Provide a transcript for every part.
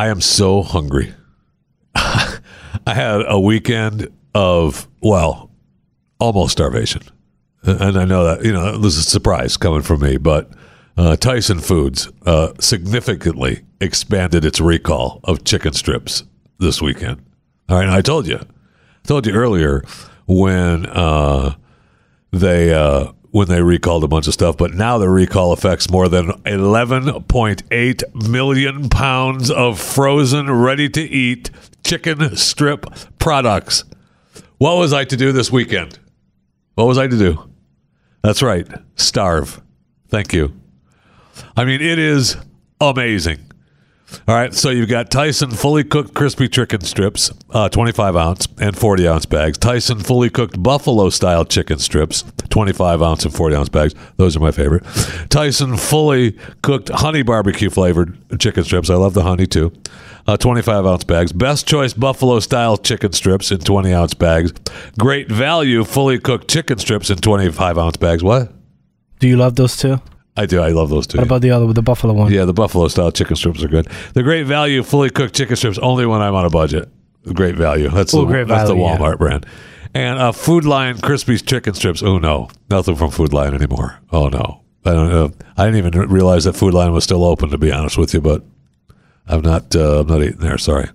I am so hungry. I had a weekend of, well, almost starvation. And I know that, you know, this is a surprise coming from me, but uh, Tyson Foods uh, significantly expanded its recall of chicken strips this weekend. All right, and I told you, I told you earlier when uh, they uh, when they recalled a bunch of stuff, but now the recall affects more than 11.8 million pounds of frozen, ready to eat chicken strip products. What was I to do this weekend? What was I to do? That's right, starve. Thank you. I mean, it is amazing. All right, so you've got Tyson fully cooked crispy chicken strips, uh, 25 ounce and 40 ounce bags. Tyson fully cooked buffalo style chicken strips, 25 ounce and 40 ounce bags. Those are my favorite. Tyson fully cooked honey barbecue flavored chicken strips. I love the honey too. Uh, 25 ounce bags. Best choice buffalo style chicken strips in 20 ounce bags. Great value fully cooked chicken strips in 25 ounce bags. What? Do you love those too? I do. I love those two. What about the other, the buffalo one? Yeah, the buffalo style chicken strips are good. The great value fully cooked chicken strips only when I'm on a budget. Great value. That's Oh, the Great that's the Value, yeah. Walmart brand. And uh, Food Lion crispy chicken strips. Oh no, nothing from Food Lion anymore. Oh no, I don't know. I didn't even realize that Food Lion was still open. To be honest with you, but I'm not. Uh, I'm not eating there. Sorry.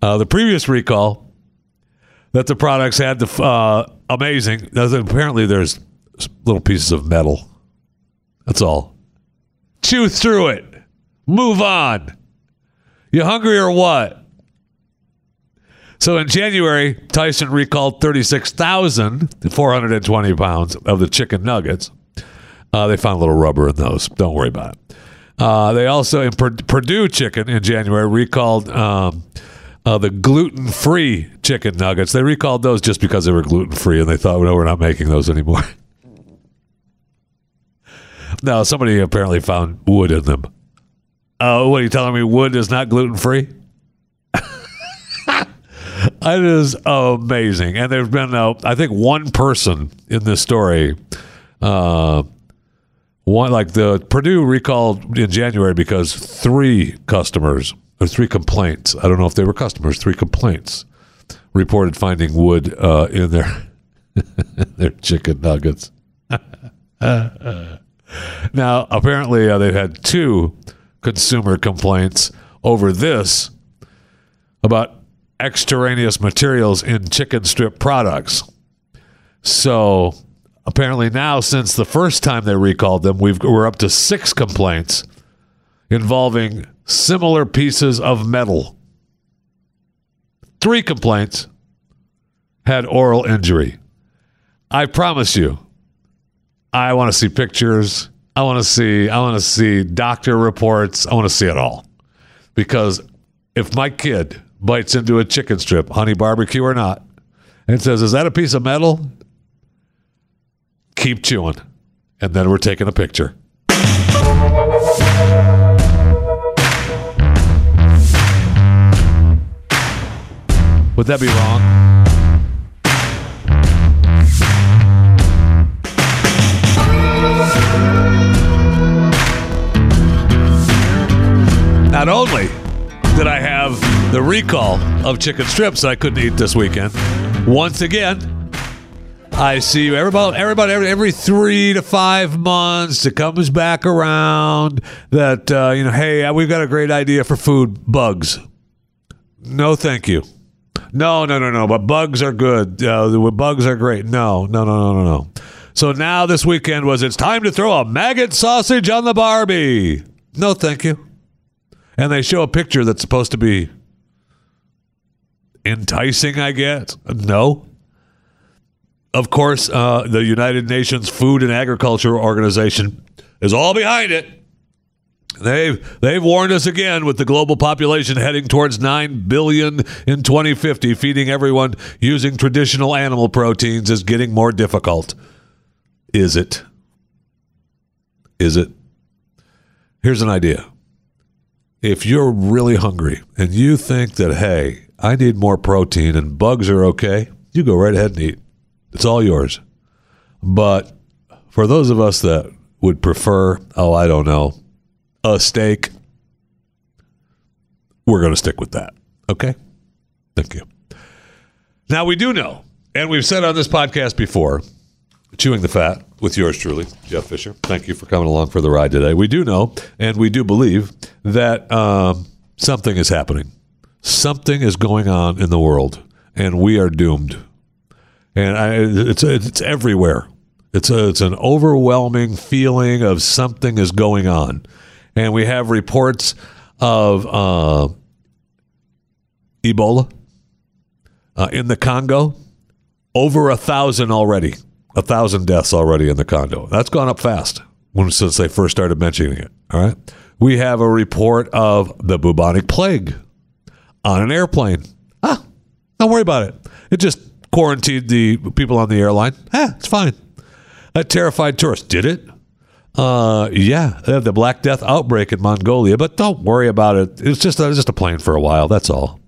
Uh, the previous recall that the products had the uh, amazing. Apparently, there's little pieces of metal. That's all. Chew through it. Move on. You hungry or what? So in January, Tyson recalled 36,420 pounds of the chicken nuggets. Uh, they found a little rubber in those. Don't worry about it. Uh, they also, in Pur- Perdue Chicken in January, recalled um, uh, the gluten free chicken nuggets. They recalled those just because they were gluten free and they thought, no, we're not making those anymore. no, somebody apparently found wood in them. Oh, what are you telling me? Wood is not gluten free? It is amazing. And there's been, uh, I think, one person in this story. Uh, one like the Perdue recalled in January because three customers or three complaints. I don't know if they were customers. Three complaints reported finding wood uh, in their their chicken nuggets. now, apparently, uh, they've had two consumer complaints over this about extraneous materials in chicken strip products. So apparently now, since the first time they recalled them, we've, we're up to six complaints involving similar pieces of metal. Three complaints had oral injury. I promise you, I want to see pictures. I want to see. I want to see doctor reports. I want to see it all, because if my kid bites into a chicken strip, honey barbecue or not, and says, "Is that a piece of metal?" Keep chewing, and then we're taking a picture. Would that be wrong? Not only did I have the recall of chicken strips I couldn't eat this weekend, once again, I see everybody, everybody, every, every three to five months, it comes back around that, uh, you know, hey, we've got a great idea for food bugs. No, thank you. No, no, no, no. But bugs are good. Uh, bugs are great. No, no, no, no, no, no. So now this weekend was it's time to throw a maggot sausage on the Barbie. No, thank you. And they show a picture that's supposed to be enticing, I guess. No. Of course, uh, the United Nations Food and Agriculture Organization is all behind it. They've they've warned us again with the global population heading towards 9 billion in 2050 feeding everyone using traditional animal proteins is getting more difficult. Is it? Is it? Here's an idea. If you're really hungry and you think that hey, I need more protein and bugs are okay, you go right ahead and eat. It's all yours. But for those of us that would prefer, oh, I don't know, a steak, we're going to stick with that. Okay? Thank you. Now, we do know, and we've said on this podcast before, Chewing the Fat with yours truly, Jeff Fisher. Thank you for coming along for the ride today. We do know, and we do believe, that um, something is happening. Something is going on in the world, and we are doomed. And I, it's it's everywhere. It's a, it's an overwhelming feeling of something is going on, and we have reports of uh, Ebola uh, in the Congo. Over a thousand already, a thousand deaths already in the Congo. That's gone up fast when, since they first started mentioning it. All right, we have a report of the bubonic plague on an airplane. Ah, don't worry about it. It just quarantined the people on the airline. Ah, it's fine. That terrified tourist did it. Uh, yeah, they have the Black Death outbreak in Mongolia, but don't worry about it. It's just a, just a plane for a while. That's all.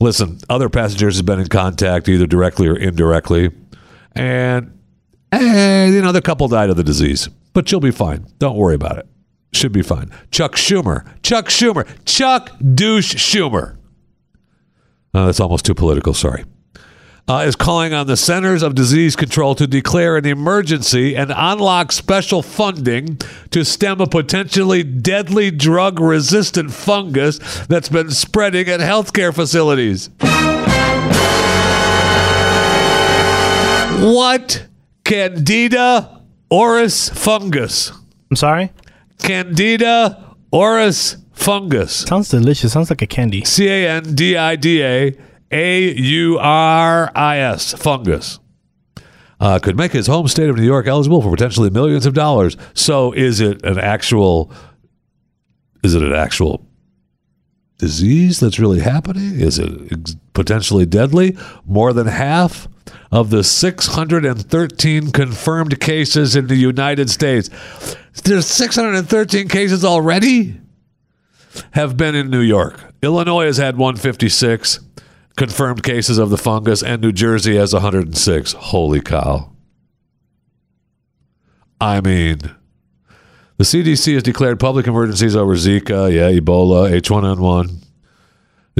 Listen, other passengers have been in contact either directly or indirectly, and know the couple died of the disease, but you'll be fine. Don't worry about it. Should be fine. Chuck Schumer, Chuck Schumer, Chuck douche Schumer. Uh, that's almost too political. Sorry uh, is calling on the Centers of Disease Control to declare an emergency and unlock special funding to stem a potentially deadly drug resistant fungus that's been spreading at healthcare facilities. What? Candida auris fungus. I'm sorry? Candida auris fungus. Sounds delicious. Sounds like a candy. C A N D I D A A U R I S, fungus. Uh, could make his home state of New York eligible for potentially millions of dollars. So, is it an actual? Is it an actual disease that's really happening? Is it potentially deadly? More than half of the 613 confirmed cases in the United States. There's 613 cases already have been in New York. Illinois has had 156 confirmed cases of the fungus, and New Jersey has 106. Holy cow. I mean, the CDC has declared public emergencies over Zika, yeah, Ebola, H1N1.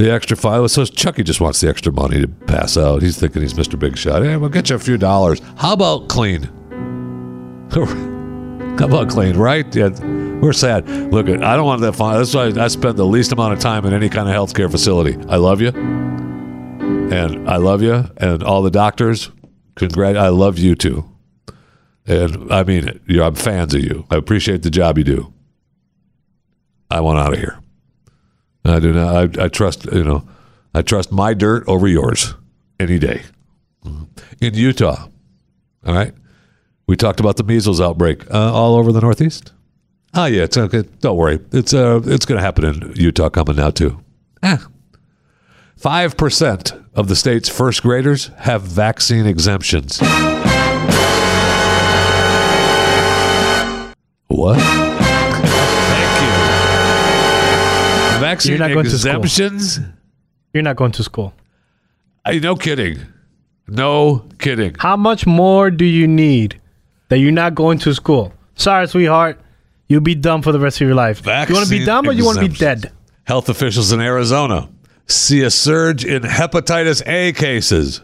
The extra five. So Chucky just wants the extra money to pass out. He's thinking he's Mr. Big Shot. Hey, we'll get you a few dollars. How about clean? How about clean, right? Yeah, we're sad. Look, I don't want that fun. That's why I spend the least amount of time in any kind of healthcare facility. I love you, and I love you, and all the doctors. Congrat. I love you too, and I mean it. I'm fans of you. I appreciate the job you do. I want out of here. I do not. I, I trust. You know, I trust my dirt over yours any day. In Utah, all right. We talked about the measles outbreak uh, all over the Northeast. Oh yeah, it's okay. Don't worry. It's uh, it's going to happen in Utah coming now too. Ah. Five percent of the state's first graders have vaccine exemptions. What? Vaccine You're not going to school. exemptions? You're not going to school. Hey, no kidding. No kidding. How much more do you need that you're not going to school? Sorry, sweetheart. You'll be dumb for the rest of your life. you want to be Vaccine dumb or you want to be dead? Health officials in Arizona see a surge in hepatitis A cases.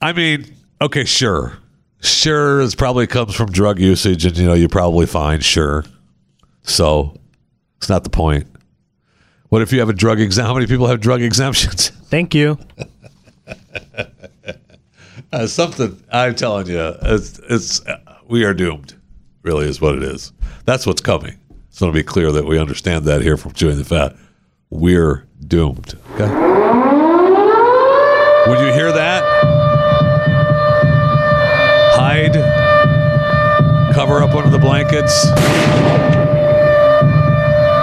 I mean, okay, sure. Sure, it probably comes from drug usage, and you know, you're probably fine, sure. So, it's not the point. What if you have a drug exemption? How many people have drug exemptions? Thank you. Uh, something I'm telling you, it's, it's uh, we are doomed. Really, is what it is. That's what's coming. So to be clear that we understand that here from chewing the fat, we're doomed. Okay. When you hear that, hide, cover up under the blankets.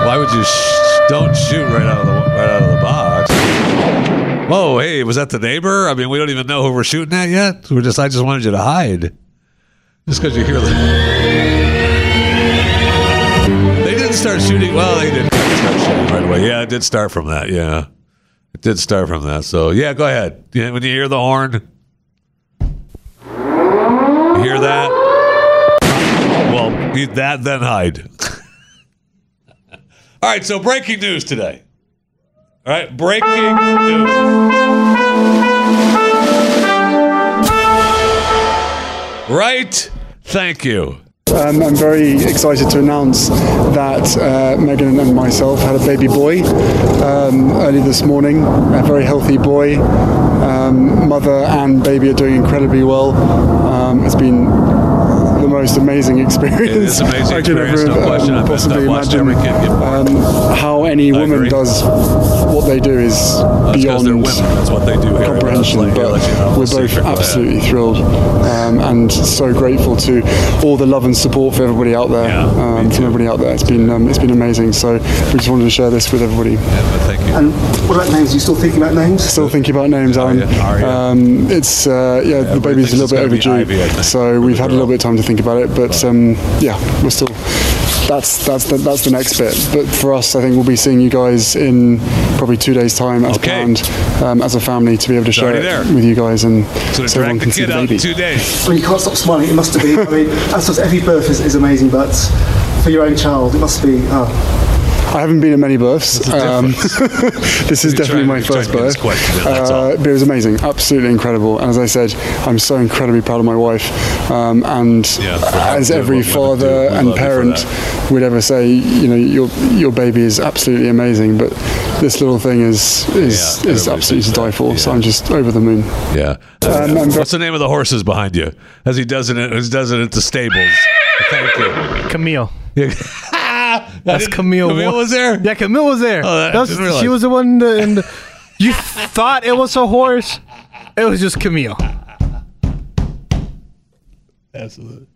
Why would you? Sh- don't shoot right out of the right out of the box. Whoa, hey, was that the neighbor? I mean, we don't even know who we're shooting at yet. We're just I just wanted you to hide. Just because you hear the They didn't start shooting. Well, they didn't start shooting right away. Yeah, it did start from that. Yeah. It did start from that. So, yeah, go ahead. Yeah, when you hear the horn, you hear that? Well, Eat that, then hide. All right, so breaking news today. All right, breaking news. Right? Thank you. Um, I'm very excited to announce that uh, Meghan and myself had a baby boy um, early this morning, a very healthy boy. Um, mother and baby are doing incredibly well. Um, it's been the most amazing experience. It is amazing I can experience, ever no question. um, I've- possibly imagine. every kid. Um, how any I woman agree. does what they do is That's beyond they're women. That's what they do here. comprehension, Let you but know. we're both go ahead. absolutely thrilled um, and so grateful to all the love and support for everybody out there, Yeah, um, from everybody out there. It's been um, it's been amazing. So we just wanted to share this with everybody. Yeah, thank you. And what about names? Are you still thinking about names? Still thinking about names, Aaron. you? Are? Um, it's uh, yeah, the baby's a little bit it's overdue, Ivy, think, so we've had a little bit of time to think about it. But um, yeah, we're still. That's that's the, that's the next bit. But for us, I think we'll be seeing you guys in probably two days' time as Okay. planned um, as a family to be able to share it there. with you guys and So so everyone drag the can see kid the baby. two days. I mean, you can't stop smiling. It must have been. I mean, as does every birth is, is amazing, but for your own child, it must be. Oh, I haven't been at many births. Um, this is You're definitely trying- my first to get this birth. question in. Uh, but it was amazing, absolutely incredible. And as I said, I'm so incredibly proud of my wife. Um, and Yeah, as every what women do. father and love you for parent would ever say, you know, your your baby is absolutely amazing, but this little thing is is, Yeah, is absolutely thinks to die that, for. So. I'm just over the moon. Yeah. Um, I'm What's the name of the horses behind you? As he does it, as he does it at the stables. Thank you. Camille. Yeah. That's Camille. Camille was there. Yeah, Camille was there. Oh, that- That was- she was the one. In the, in the, you thought it was a horse. It was just Camille. Absolutely.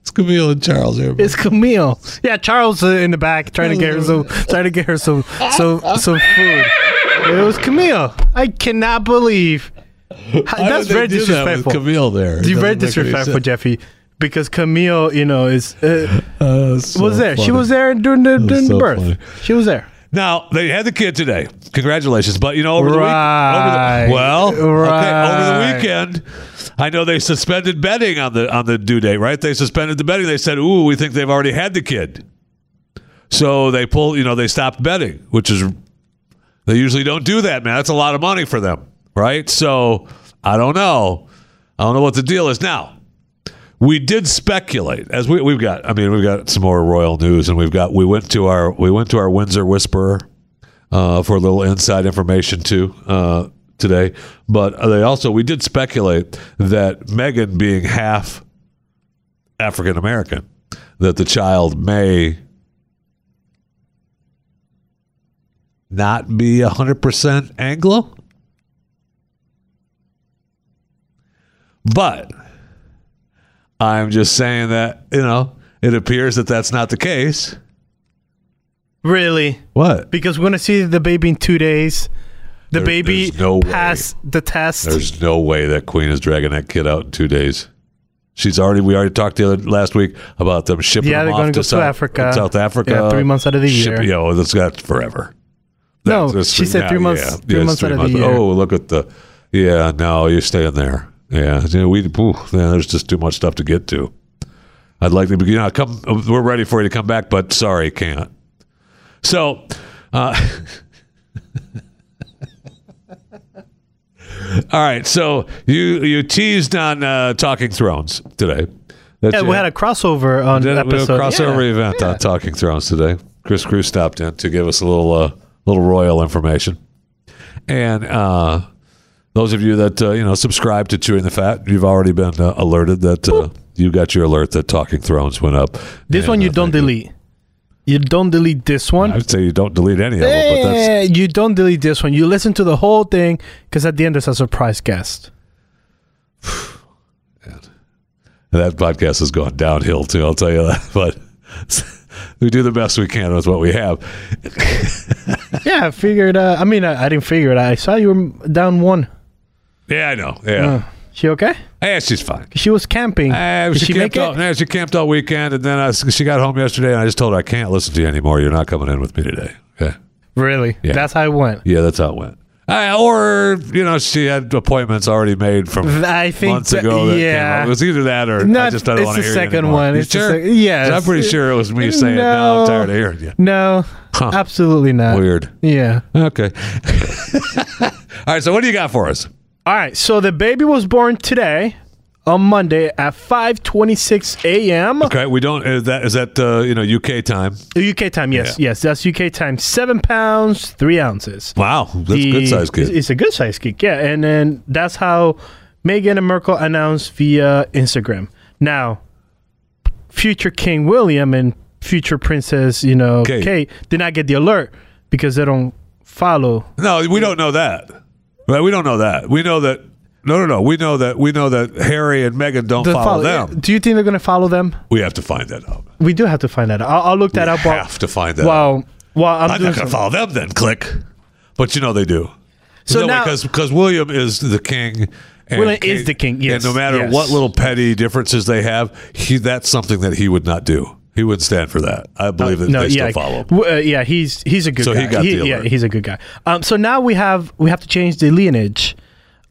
It's Camille and Charles here. It's Camille. Yeah, Charles uh, in the back trying to get her some, trying to get her some, some, some food. It was Camille. I cannot believe. How, That's very disrespectful. Camille there. It's very disrespectful, Jeffy, because Camille, you know, is uh, was there. She was there during the, during so the birth. funny. She was there. Now they had the kid today. Congratulations! But you know, over Right. the week, over the, well, okay, over the weekend, I know they suspended betting on the on the due date. Right? They suspended the betting. They said, "Ooh, we think they've already had the kid," so they pull. You know, they stopped betting, which is they usually don't do that, man. That's a lot of money for them, right? So I don't know. I don't know what the deal is now. We did speculate as we, we've got. I mean, we've got some more royal news, and we've got. We went to our we went to our Windsor Whisperer uh, for a little inside information too uh, today. But they also we did speculate that Meghan being half African American, that the child may not be hundred percent Anglo, but. I'm just saying that, you know, it appears that that's not the case. Really? What? Because we're gonna see the baby in two days. The There- baby no way. the test. There's no way that Queen is dragging that kid out in two days. She's already. We already talked the other last week about them shipping. Yeah, them they're gonna to go to South, Africa. South Africa. Yeah, three months out of the year. Know, that's got forever. No, she said three months- three it's months out of the year. Oh, look at the. Yeah, no, you're staying there. Yeah, you know, we. Ooh, man, there's just too much stuff to get to. I'd like to, you know, come. We're ready for you to come back, but sorry, can't. So, uh, all right. So you you teased on uh, Talking Thrones today. That yeah, we had a crossover on did a episode. crossover yeah. event on Talking Thrones today. Chris Crew stopped in to give us a little uh, little royal information, and uh, those of you that uh, you know subscribe to Chewing the Fat, you've already been uh, alerted that uh, you got your alert that Talking Thrones went up. This And, one you uh, don't thank delete. You don't delete this one. I'd say you don't delete any of them, but that's you don't delete this one. You listen to the whole thing because at the end there's a surprise guest. that podcast has gone downhill too. I'll tell you that, but. We do the best we can with what we have. yeah, I figured. Uh, I mean, I, I didn't figure it. I saw you were down one. Yeah, I know. Yeah, Uh, she okay? yeah, she's fine. She was camping. Uh, Did she, she camped make all, it? yeah, she camped all weekend, and then I, she got home yesterday, and I just told her I can't listen to you anymore. You're not coming in with me today. Okay. Really? Yeah. That's how it went. Yeah, that's how it went. Uh, or you know, she had appointments already made from I think months that- ago. That yeah. it was either that or I Not- just don't want to the hear second you anymore. one. It's the sure? sec- yes. I'm pretty sure it was me saying, "No, No. I'm tired of hearing you." No, Huh. absolutely not. Weird. Yeah. Okay. All right. So, what do you got for us? All right. So the baby was born today on Monday at 5:26 a.m. Okay, we don't. Is that is that uh, you know UK time? UK time. Yes, yes, that's UK time. Seven pounds three ounces. Wow, that's a good size kid. It's, it's a good size kid. Yeah, and then that's how Meghan and Markle announced via Instagram. Now, future King William and future Princess, you know, Kate. Kate, did not get the alert because they don't follow. No, we don't know that. We don't know that. We know that. No, no, no. We know that. We know that Harry and Meghan don't the follow, them. Do you think they're going to follow them? We have to find that out. We do have to find that out. I'll, I'll look that we up. while- have to find that. out. Well, while I'm, I'm not going to follow them then. Click. But you know they do. So no, now- because because William is the king. And William is the king, yes, and no matter yes. what little petty differences they have, he that's something that he would not do. He would stand for that. I believe that they yeah, still follow. him. uh, yeah, he's he's a good So guy. he got the yeah, he's a good guy. Um, so now we have we have to change the lineage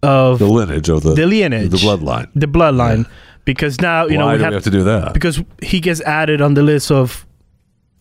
of The lineage of the the lineage, the bloodline. the bloodline, because now you know we do have, we have to do that? because he gets added on the list of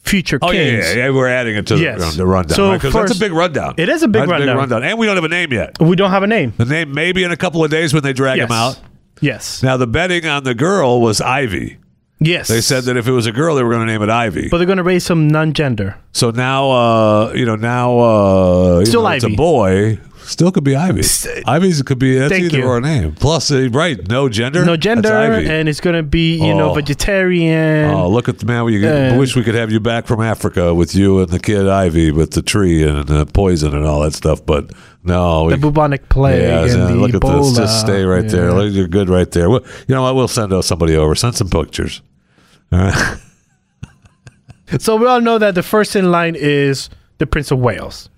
future Oh yeah, kings. yeah, yeah, we're adding it to Yes. the, the rundown. So right? 'Cause that's a big rundown. It is a big That's rundown. and we don't have a name yet. We don't have a name. The name maybe in a couple of days when they drag Yes. him out. Yes. Now the betting on the girl was Ivy. Yes. They said that if it was a girl, they were going to name it Ivy. but they're going to raise some non-gender. so now, uh, you know, now uh, you Still know, it's Ivy. a boy. Still could be Ivy. Ivy's could be that's Thank either you. or a name. Plus, uh, right, no gender. No That's gender, Ivy. and it's going to be you know Oh. vegetarian. Oh, look at the man! We Uh, wish we could have you back from Africa with you and the kid Ivy with the tree and the poison and all that stuff. But no, we, the bubonic plague Yeah, and yeah, the look Ebola. at this. Just stay right there. Yeah. Look, You're good right there. Well, you know what? We'll send out somebody over. Send some pictures. So we all know that the first in line is the Prince of Wales,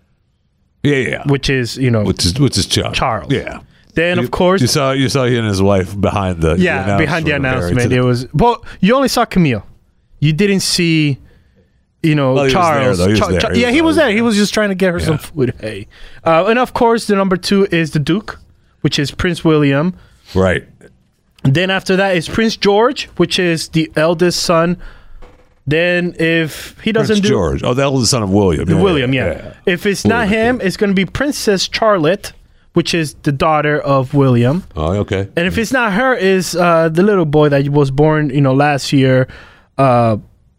Yeah, yeah. which is you know Which is which is Charles. Charles. Yeah. Then You- of course you saw you saw he and his wife behind the yeah behind the of Harry announcement it was well you only saw Camille, you didn't see. You know, Well, Charles. there, though. He was Char- there. Char- yeah, he was there. He was just trying to get her some food. Hey, uh, and of course, the number two is the Duke, which is Prince William. right. Then after that is Prince George, which is the eldest son. Then if he doesn't Prince do George. Oh, the eldest son of William. Yeah, William, yeah. If it's not William, him, it's going to be Princess Charlotte, which is the daughter of William. Oh, okay. And if it's not her, is uh, the little boy that was born, you know, last year, uh,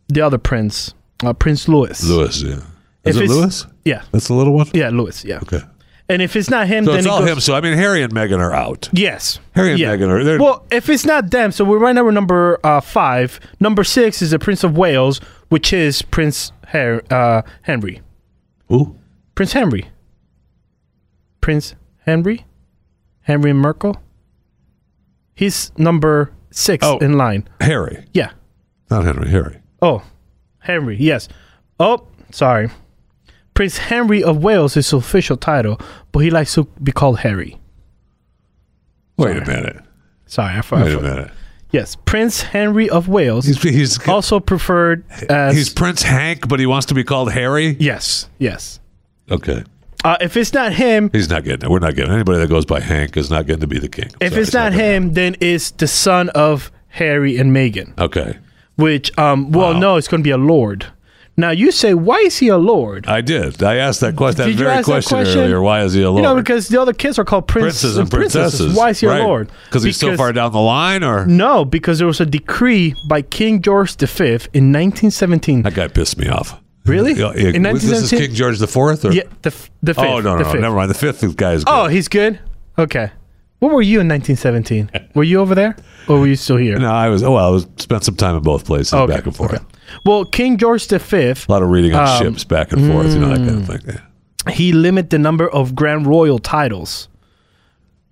the other prince, uh, Prince Louis. Louis. Yeah. If Is it Louis? Yeah, That's the little one. yeah, Louis. Yeah. Okay. And if it's not him, So then it's it all goes- him. So I mean, Harry and Meghan are out. Yes. Harry and Yeah. Meghan are. They're, Well, if it's not them, so we're right now we're number uh, five. Number six is the Prince of Wales, which is Prince Har- uh, Henry. Who? Prince Henry. Prince Henry? Henry Markle? He's number six Oh. in line. Harry, Yeah. not Henry. Harry. Oh, Henry, yes. Oh, sorry. Prince Henry of Wales is his official title, but he likes to be called Harry. Wait a minute. Sorry, I forgot. Wait a minute. Yes, Prince Henry of Wales, He's he's also preferred as. he's Prince Hank, but he wants to be called Harry. yes, yes. Okay. Uh, if it's not him, He's not getting it. We're not getting it. Anybody that goes by Hank is not getting to be the king. if Sorry, it's not gonna him, then it's the son of Harry and Meghan. Okay. which um well Wow. no it's going to be a lord now you say why is he a lord I did. I asked that question. That very ask that question, question? earlier. Why is he a lord? you know because the other kids are called prince, princes and princesses. why is he a lord Because he's so far down the line, or no because there was a decree by king george v in 1917 that guy pissed me off. Really? Yeah, yeah. In this is King George the Fourth, or yeah the, the oh, fifth oh no, the no, fifth. never mind. The fifth guy is oh, good. oh he's good okay what were you in 1917 were you over there or were you still here no, I was. Oh, well, I was spent some time in both places, Okay, back and forth. okay. Well king george v A lot of reading on Um, ships back and forth, you know that kind of thing. Yeah. he limited the number of grand royal titles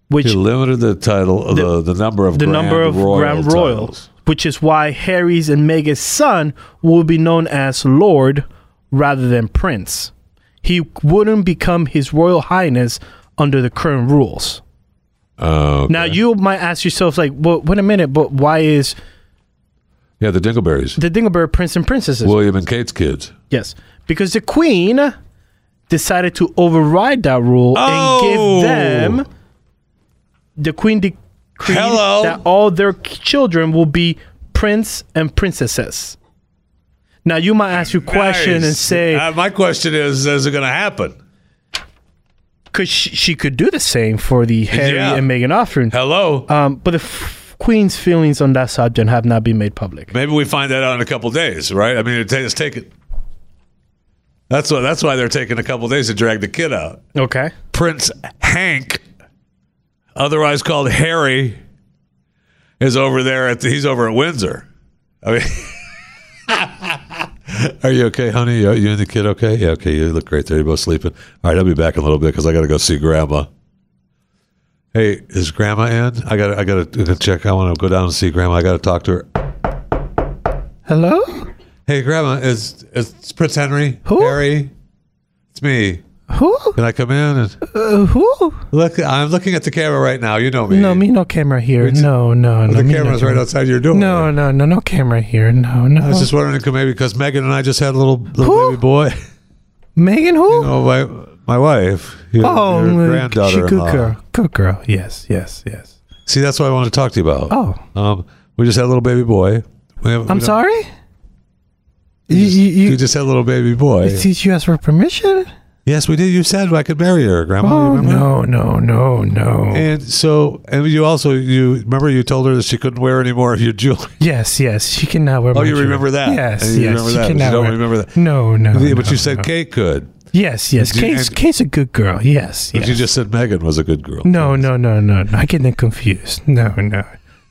which He limited the title, of the, the number of the grand number of royal Grand Royal, titles. which is why Harry's and Meghan's son will be known as Lord rather than Prince. He wouldn't become His Royal Highness under the current rules. Oh, Now you might ask yourself, like, well, wait a minute, but why is yeah, the Dingleberries, the Dingleberry Prince and Princesses? William and Kate's kids. yes, because the Queen decided to override that rule Oh. and give them the queen decreed Hello. that all their children will be prince and princesses. Now you might ask your question and say, Uh, my question is, is it going to happen? because she, she could do the same for the Harry Yeah. and Meghan offering. Hello. Um, but the f- queen's feelings on that subject have not been made public. Maybe we find that out in a couple days, right? I mean, it ta- it's taken. That's why. That's why they're taking a couple days to drag the kid out. Okay. Prince Hank, otherwise called Harry, is over there at the, he's over at Windsor. I mean, are you okay, honey? You, you and the kid okay? Yeah, okay. You look great there. You're both sleeping. All right, I'll be back in a little bit because I got to go see Grandma. Hey, is Grandma in? I got. I got to check. I want to go down and see Grandma. I got to talk to her. Hello? Hey, Grandma, is is Prince Henry? Who? Harry? It's me. Who? Can I come in and Uh, who? look? I'm looking at the camera right now. You know me. No, me no camera here. It's- No, no, no. the me no camera's right camera. outside your door. No, no, no, no camera here. No, no. I was just wondering, maybe because Meghan and I just had a little little baby boy. Meghan who? You know, my my wife, your, oh, your uh, granddaughter. good girl. Good girl. Yes, yes, yes. See, that's what I want to talk to you about. Oh, Um, we just had a little baby boy. We have- I'm sorry? You, You just, you, you just had a little baby boy. did you ask for permission? yes, we did. You said I could marry her, Grandma. Oh, no, no, no, no. And so, and you also, you remember you told her that she couldn't wear any more of your jewelry. Yes, yes, she can now wear Oh, you jewelry. remember that? Yes, you yes, remember she that, can but you don't wear- remember that. No, no, but no, you said no. Kate could. Yes, yes. Did you- Kate's, and- Kate's a good girl. Yes, But yes. you just said Meghan was a good girl. no, no, no, no, no. I get them confused. No, no.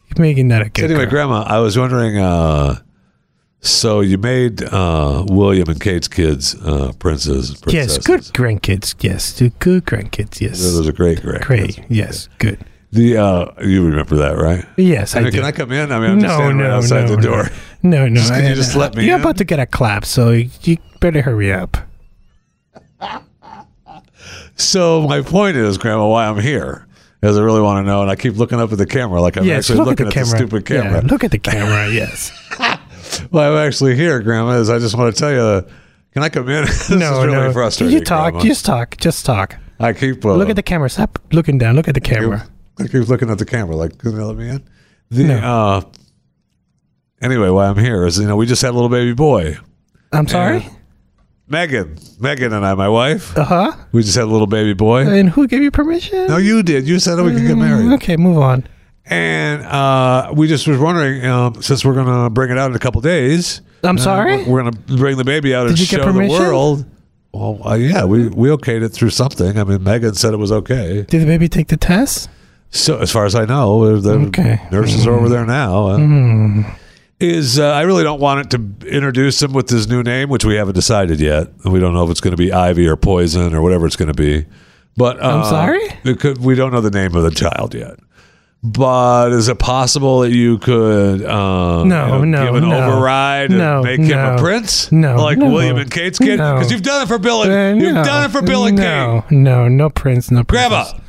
You're making that a good anyway, girl. Grandma, I was wondering. Uh, so you made uh, William and Kate's kids uh, princes. and Yes, princesses. good grandkids. Yes, the good grandkids. Yes. Those are great, great, Great. Yes, good. The uh, you remember that, right? Yes, I, I mean, do. can I come in? I mean, I'm just standing right outside the door. No, no. Just- can I- you just let me You're in? about to get a clap, so you better hurry up. So my point is, Grandma, why I'm here is I really want to know, and I keep looking up at the camera like I'm yes, actually look at looking the at, the stupid camera. Yeah, look at the camera. Yes. well, I'm actually here, Grandma, is I just want to tell you. Can I come in? this no, is really no. frustrating. You talk. Grandma. Just talk. Just talk. I keep uh, Look at the camera. Stop looking down. Look at the camera. I keep looking at the camera like, can you let me in? The, No. uh, anyway, why I'm here is, you know, we just had a little baby boy. I'm sorry. Meghan. Meghan and I, my wife, Uh huh. we just had a little baby boy. And who gave you permission? No, you did. You said that we could get Mm, married. Okay, move on. And uh, we just was wondering, um, since we're going to bring it out in a couple days, I'm uh, sorry. we're, to bring the baby out and Did you get show the permission? world. Well, uh, yeah, we, we okayed it through something. I mean, Meghan said it was okay. Did the baby take the test? So, as far as I know, the Okay. Nurses are over there now. Uh, Is uh, I really don't want it to introduce him with his new name, which we haven't decided yet. We don't know if it's going to be Ivy or Poison or whatever it's going to be. But uh, I'm sorry? could, we don't know the name of the child yet. But is it possible that you could uh, No, you know, no, give an no. override and No, make him a prince? No, like. William and Kate's kid, No. because you've done it for Bill and Uh, you've no. done it for Bill and no, Kate. No, no prince, no Grandma, princess.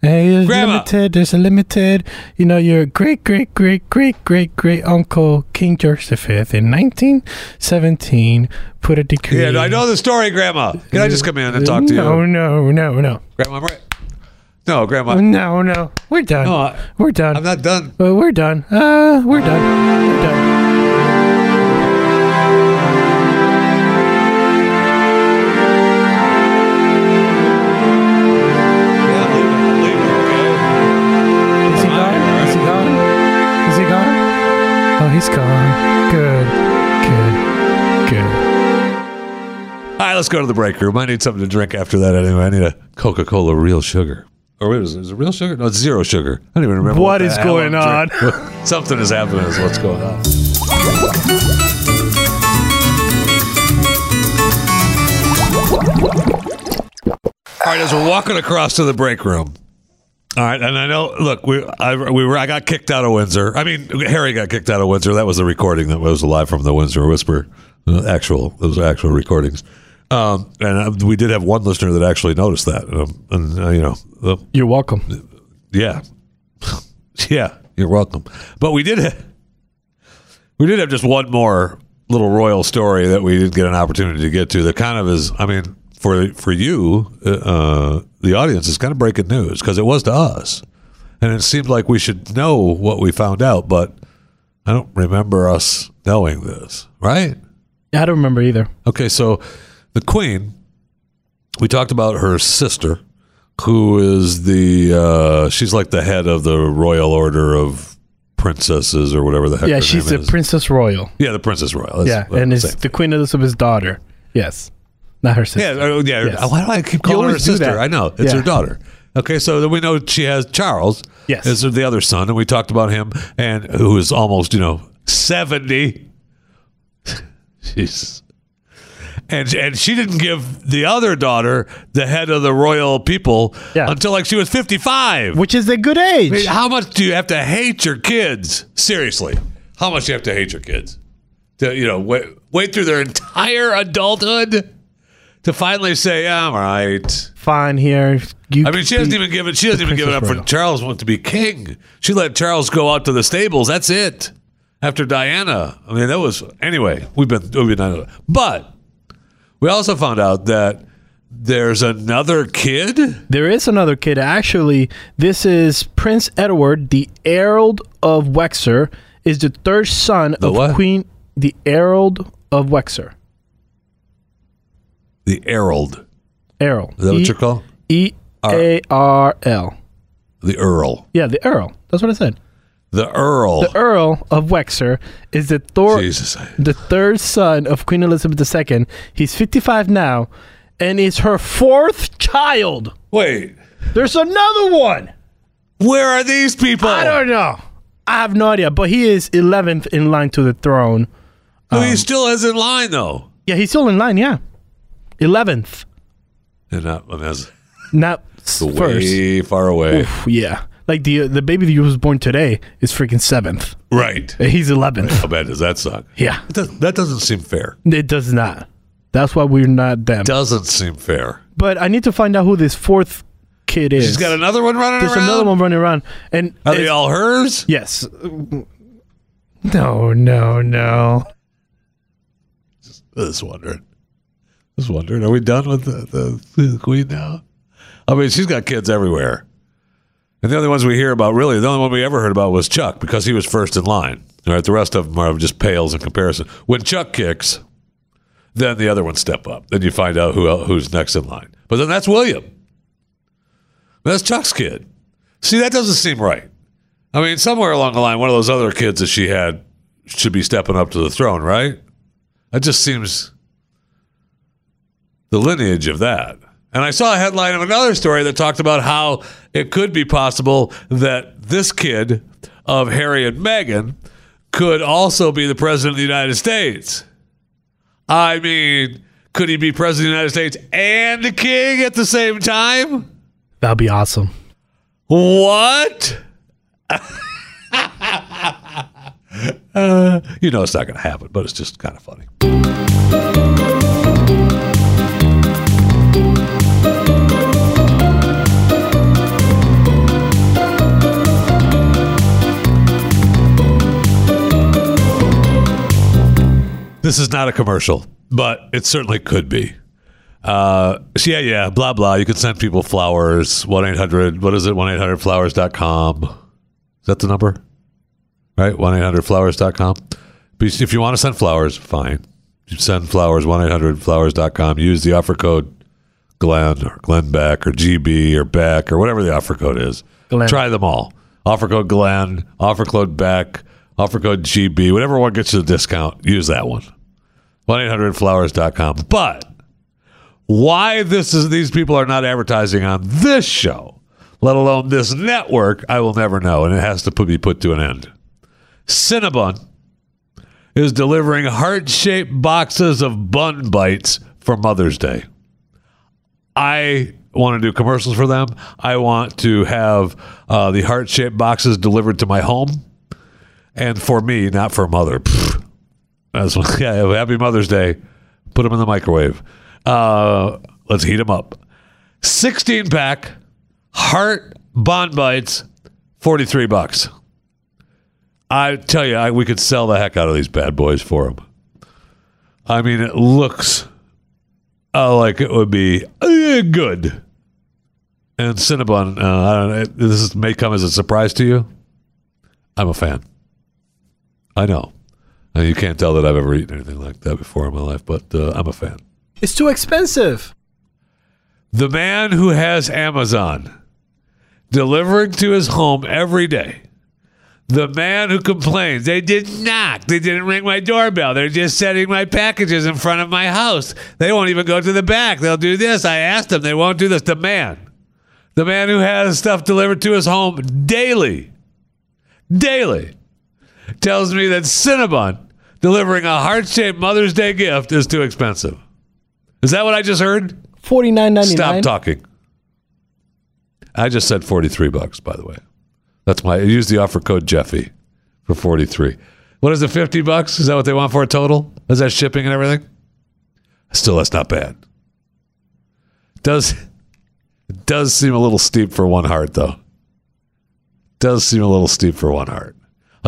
Hey, there's Grandma. limited. There's a limited. You know, your great, great, great, great, great, great uncle King George V in 1917 put a decree. yeah, I know the story, Grandma. Can I just come in and talk to you, No, no, no, no. Grandma? I'm right. No, Grandma. no, no. We're done. No, I- we're done. I'm not done. Uh, we're done. Uh, we're done. We're done. He's gone. Good. Good. Good. All right, let's go to the break room. I need something to drink after that anyway. I need a Coca Cola real sugar. Or wait, is it, is it real sugar? No, it's zero sugar. I don't even remember What the hell going I'm drinking. something is happening, is what's going on. All right, as we're walking across to the break room. All right, and I know. Look, we I, we were. I got kicked out of Windsor. I mean, Harry got kicked out of Windsor. That was the recording that was live from the Windsor Whisper. Uh, actual, those actual recordings. Um, and uh, we did have one listener that actually noticed that. Um, and uh, you know, uh, You're welcome. yeah, yeah, you're welcome. But we did. Ha- we did have just one more little royal story that we didn't get an opportunity to get to. That kind of is. I mean, for for you, uh, the audience, is kind of breaking news because it was to us, and it seemed like we should know what we found out, but I don't remember us knowing this, right? Yeah, I don't remember either. Okay, so the queen, we talked about her sister, who is the uh, she's like the head of the royal order of princesses or whatever the heck. Yeah, she's the is. princess royal. Yeah, the princess royal. That's yeah, and saying. the Queen Elizabeth's daughter. Yes, not her sister. Yeah, uh, yeah. Yes. Why do I keep calling her sister? that. I know it's Yeah. her daughter. Okay, so then we know she has Charles. Yes. is the other son, and we talked about him, and who is almost you know seventy. Jeez. And and she didn't give the other daughter the head of the royal people Yeah. until like she was fifty five. Which is a good age. I mean, how much do you have to hate your kids? Seriously, how much do you have to hate your kids? To you know, wait, wait through their entire adulthood to finally say, yeah, "I'm all right." Fine here. You I mean, she hasn't even given she hasn't even given up for Charles wants to be king. She let Charles go out to the stables. That's it. After Diana, I mean, that was anyway. We've been we've been but we also found out that there's another kid. There is another kid. Actually, this is Prince Edward, the Herald of Wessex, is the third son of what? Queen. The Herald of Wessex. The Herald. Errol. Is that what you're called? E A R L. The Earl. Yeah, the Earl. That's what I said. The Earl. The Earl of Wessex is the Thor, Jesus. the third son of Queen Elizabeth II. He's 55 now, and is her fourth child. Wait, There's another one. where are these people? I don't know. I have no idea, but he is 11th in line to the throne. Who Um, he still is in line though. Yeah, he's still in line. Yeah, 11th, And not I that's not first. way far away. Oof, yeah, like the uh, the baby that was born today is freaking seventh. Right. and He's 11th. How bad does that suck? Yeah, That, does, that doesn't seem fair. it does not. That's why we're not them. Doesn't seem fair. But I need to find out who this fourth kid is. She's got another one running There's around. There's another one running around, and Are they all hers? yes. No, no, no. Just wondering. Just wondering. Are we done with the, the, the queen now? I mean, she's got kids everywhere. And the only ones we hear about, really, the only one we ever heard about was Chuck because he was first in line. All right, the rest of them are just pales in comparison. When Chuck kicks, then the other ones step up. Then you find out who who's next in line. But then that's William. That's Chuck's kid. See, that doesn't seem right. I mean, somewhere along the line, one of those other kids that she had should be stepping up to the throne, right? That just seems the lineage of that. And I saw a headline of another story that talked about how it could be possible that this kid of Harry and Meghan could also be the president of the United States. I mean, could he be president of the United States and a king at the same time? That'd be awesome. What? uh, you know it's not going to happen, but it's just kind of funny. This is not a commercial, but it certainly could be. Uh, so yeah, yeah, blah, blah. You can send people flowers. 1 800, what is it? 1 800 flowers.com. Is that the number? Right? 1 800 flowers.com. If you want to send flowers, fine. You send flowers, 1 800 flowers.com. Use the offer code Glenn or Glenn Beck or GB or Beck or whatever the offer code is. Glenn. Try them all. Offer code Glenn, offer code Beck, offer code GB, whatever one gets you the discount, use that one. 1 800 flowers.com. But why this is these people are not advertising on this show, let alone this network, I will never know, and it has to put, be put to an end. Cinnabon is delivering heart-shaped boxes of bun bites for Mother's Day. I want to do commercials for them. I want to have uh, the heart-shaped boxes delivered to my home, and for me, not for mother. Pfft. Yeah. Happy Mother's Day. Put them in the microwave. Uh, let's heat them up. 16 pack heart bond bites, 43 bucks. I tell you, I, we could sell the heck out of these bad boys for them. I mean, it looks uh, like it would be uh, good. And Cinnabon, uh, this is, may come as a surprise to you. I'm a fan. I know. And you can't tell that I've ever eaten anything like that before in my life, but uh, I'm a fan. It's too expensive. The man who has Amazon delivering to his home every day. The man who complains, they did knock. They didn't ring my doorbell. They're just setting my packages in front of my house. They won't even go to the back. They'll do this. I asked them. They won't do this. The man. The man who has stuff delivered to his home daily. Daily. Tells me that Cinnabon delivering a heart shaped Mother's Day gift is too expensive. Is that what I just heard? Forty nine ninety nine. Stop talking. I just said 43 bucks, by the way. That's my, I used the offer code Jeffy for 43. What is it, 50 bucks? Is that what they want for a total? Is that shipping and everything? Still, that's not bad. Does, it does seem a little steep for one heart, though. Does seem a little steep for one heart.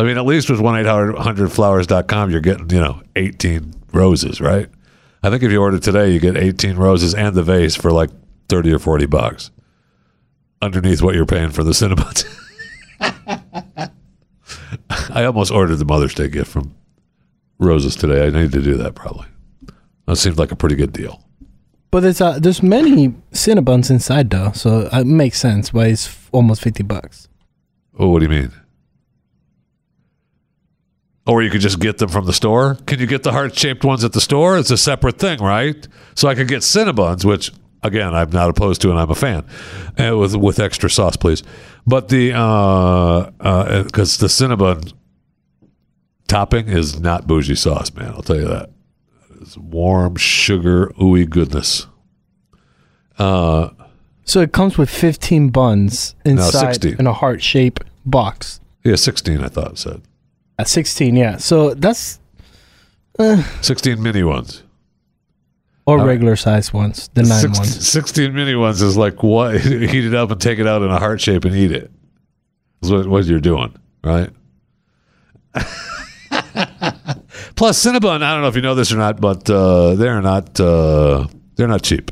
I mean, at least with 1 800 flowers.com, you're getting, you know, 18 roses, right? I think if you order today, you get 18 roses and the vase for like 30 or 40 bucks underneath what you're paying for the Cinnabons. I almost ordered the Mother's Day gift from Roses today. I need to do that probably. That seems like a pretty good deal. But there's uh, there's many Cinnabons inside though, so it makes sense why it's f- almost fifty bucks. Oh, what do you mean? Or you could just get them from the store. Can you get the heart shaped ones at the store? It's a separate thing, right? So I could get Cinnabons, which again I'm not opposed to, and I'm a fan, uh, with with extra sauce, please. But the because the Cinnabon topping is not bougie sauce, man. I'll tell you that. It's warm sugar, ooey goodness. Uh, So it comes with fifteen buns inside 16. in a heart shaped box. Yeah, sixteen. I thought it said At sixteen, yeah. So that's sixteen mini ones. or regular size ones, the nine Six- ones. 16 mini ones is like what? Heat it up and take it out in a heart shape and eat it. Is what, what you're doing right? Plus cinnabon i don't know if you know this or not but uh, they're not uh, they're not cheap.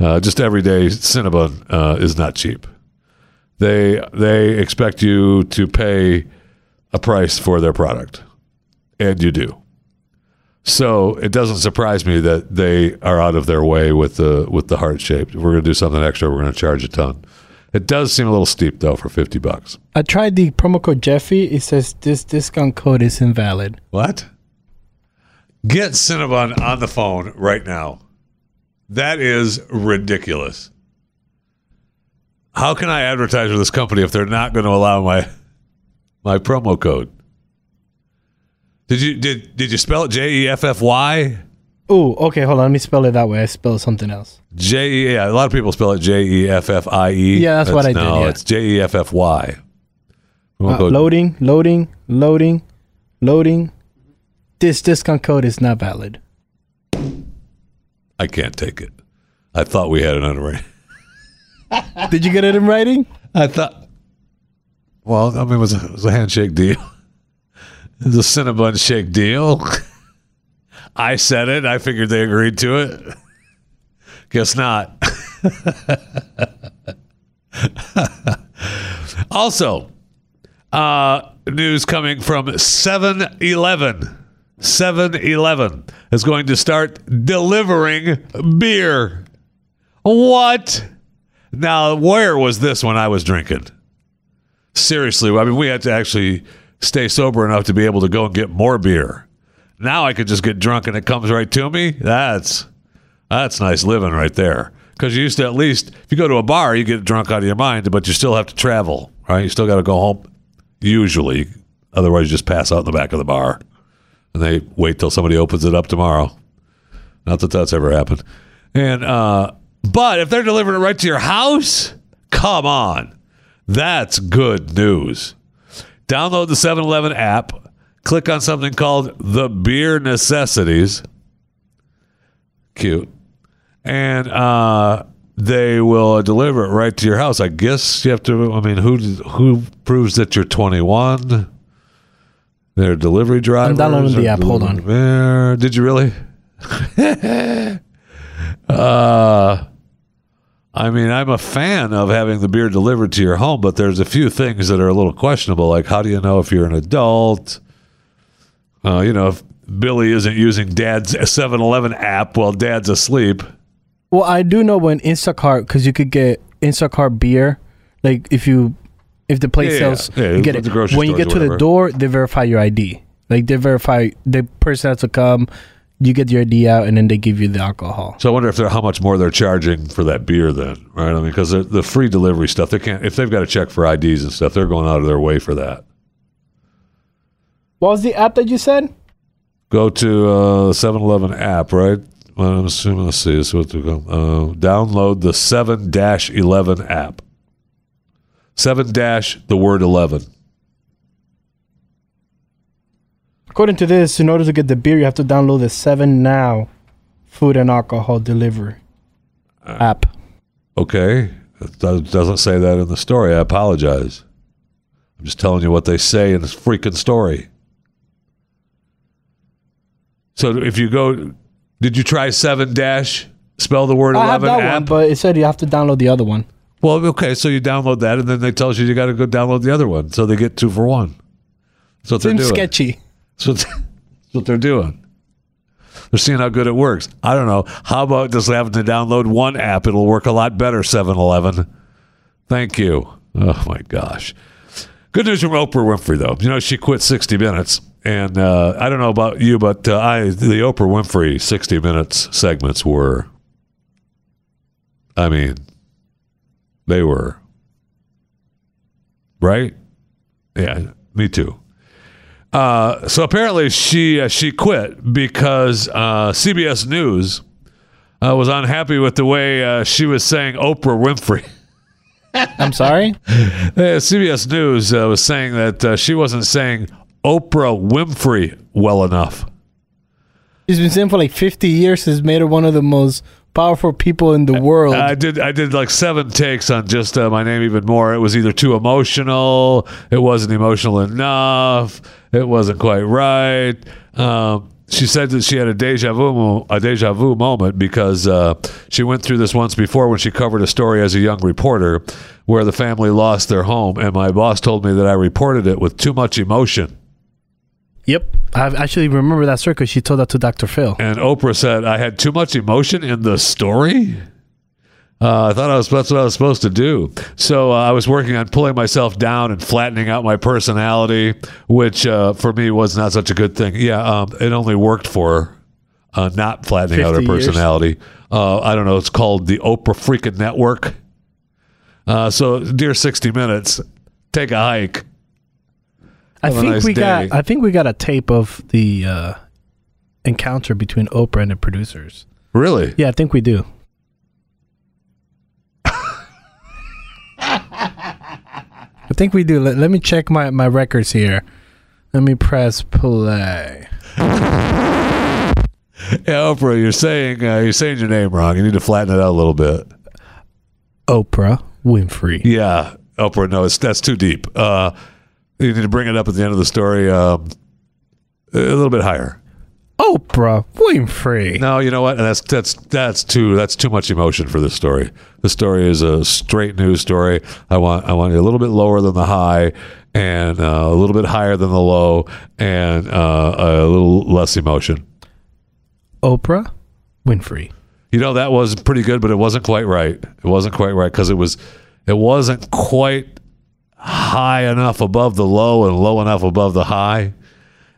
Uh, just everyday cinnabon uh, is not cheap. They they expect you to pay a price for their product and you do so it doesn't surprise me that they are out of their way with the with the heart shaped. If we're going to do something extra, we're going to charge a ton. It does seem a little steep though for fifty bucks. I tried the promo code Jeffy. It says this discount code is invalid. What? Get Cinnabon on the phone right now. That is ridiculous. How can I advertise with this company if they're not going to allow my my promo code? Did you did did you spell it J E F F Y? Oh, okay. Hold on. Let me spell it that way. I spelled something else. J E. Yeah, a lot of people spell it J E F F I E. Yeah, that's what I did, No, yeah. it's J E F F Y. Uh, loading, loading, loading, loading. This discount code is not valid. I can't take it. I thought we had it on right. Did you get it in writing? I thought. Well, I mean, it was a, it was a handshake deal. It was a Cinnabon shake deal. I said it. I figured they agreed to it. Guess not. also, uh, news coming from 7 Eleven. 7 Eleven is going to start delivering beer. What? Now, where was this when I was drinking? Seriously, I mean, we had to actually stay sober enough to be able to go and get more beer. Now I could just get drunk and it comes right to me. That's that's nice living right there. Because you used to at least, if you go to a bar, you get drunk out of your mind, but you still have to travel, right? You still got to go home, usually. Otherwise, you just pass out in the back of the bar, and they wait till somebody opens it up tomorrow. Not that that's ever happened. And uh, but if they're delivering it right to your house, come on, that's good news. Download the 7-Eleven app. Click on something called the Beer Necessities. Cute. And uh, they will deliver it right to your house. I guess you have to. I mean, who who proves that you're 21? Their delivery driver. I'm downloading the app. Hold on. beer. Did you really? Uh, I mean, I'm a fan of having the beer delivered to your home, but there's a few things that are a little questionable. Like, how do you know if you're an adult? Uh, you know, if Billy isn't using Dad's 7-Eleven app while Dad's asleep. Well, I do know when Instacart because you could get Instacart beer. Like if you, if the place Yeah, sells, yeah. Yeah, you get it. When you get to the door, they verify your ID. Like they verify the person has to come. You get your ID out, and then they give you the alcohol. So I wonder if they're how much more they're charging for that beer then, right? I mean, because the free delivery stuff, they can't if they've got to check for IDs and stuff, they're going out of their way for that. What was the app that you said? Go to uh, 7-Eleven app, right? Well, I'm assuming. Let's see. This is what to go. Uh, download the seven dash eleven app. Seven dash the word eleven. According to this, in order to get the beer, you have to download the Seven Now food and alcohol delivery Uh, app. Okay, it doesn't say that in the story. I apologize. I'm just telling you what they say in this freaking story. So if you go, did you try seven dash? Spell the word I have eleven that app. one, but it said you have to download the other one. well, okay, so you download that, and then they tell you you got to go download the other one, so they get two for one. They're Seems sketchy. That's what, that's what they're doing. They're seeing how good it works. I don't know. How about just having to download one app? It'll work a lot better, 7 Eleven. Thank you. Oh, my gosh. Good news from Oprah Winfrey, though. You know, she quit 60 Minutes. And uh, I don't know about you, but uh, I the Oprah Winfrey 60 Minutes segments were, I mean, they were. Right? Yeah, me too. Uh, so apparently she uh, she quit because uh, CBS News uh, was unhappy with the way uh, she was saying Oprah Winfrey. I'm sorry. Uh, CBS News uh, was saying that uh, she wasn't saying Oprah Winfrey well enough. She's been saying for like 50 years. Has made her one of the most powerful people in the world. I did I did like seven takes on just uh, my name even more. It was either too emotional, it wasn't emotional enough, it wasn't quite right. Um, she said that she had a deja vu a deja vu moment because uh, she went through this once before when she covered a story as a young reporter where the family lost their home, and my boss told me that I reported it with too much emotion. yep. I actually remember that story because she told that to Dr. Phil. And Oprah said I had too much emotion in the story. Uh, I thought I was that's what I was supposed to do. So uh, I was working on pulling myself down and flattening out my personality, which uh, for me was not such a good thing. Yeah, um, it only worked for uh, not flattening out her personality. Uh, I don't know. It's called the Oprah freaking network. Uh, so, dear 60 Minutes, take a hike. I Have think nice we day. got. I think we got a tape of the uh, encounter between Oprah and the producers. Really? Yeah, I think we do. I think we do. Let, let me check my, my records here. Let me press play. Yeah, Oprah, you're saying uh, you're saying your name wrong. You need to flatten it out a little bit. Oprah Winfrey. Yeah, Oprah. No, it's that's too deep. Uh, you need to bring it up at the end of the story um, a little bit higher. Oprah Winfrey. No, you know what? That's that's that's too that's too much emotion for this story. The story is a straight news story. I want I want a little bit lower than the high, and uh, a little bit higher than the low, and uh, a little less emotion. Oprah Winfrey. You know that was pretty good, but it wasn't quite right. It wasn't quite right because it was it wasn't quite high enough above the low and low enough above the high,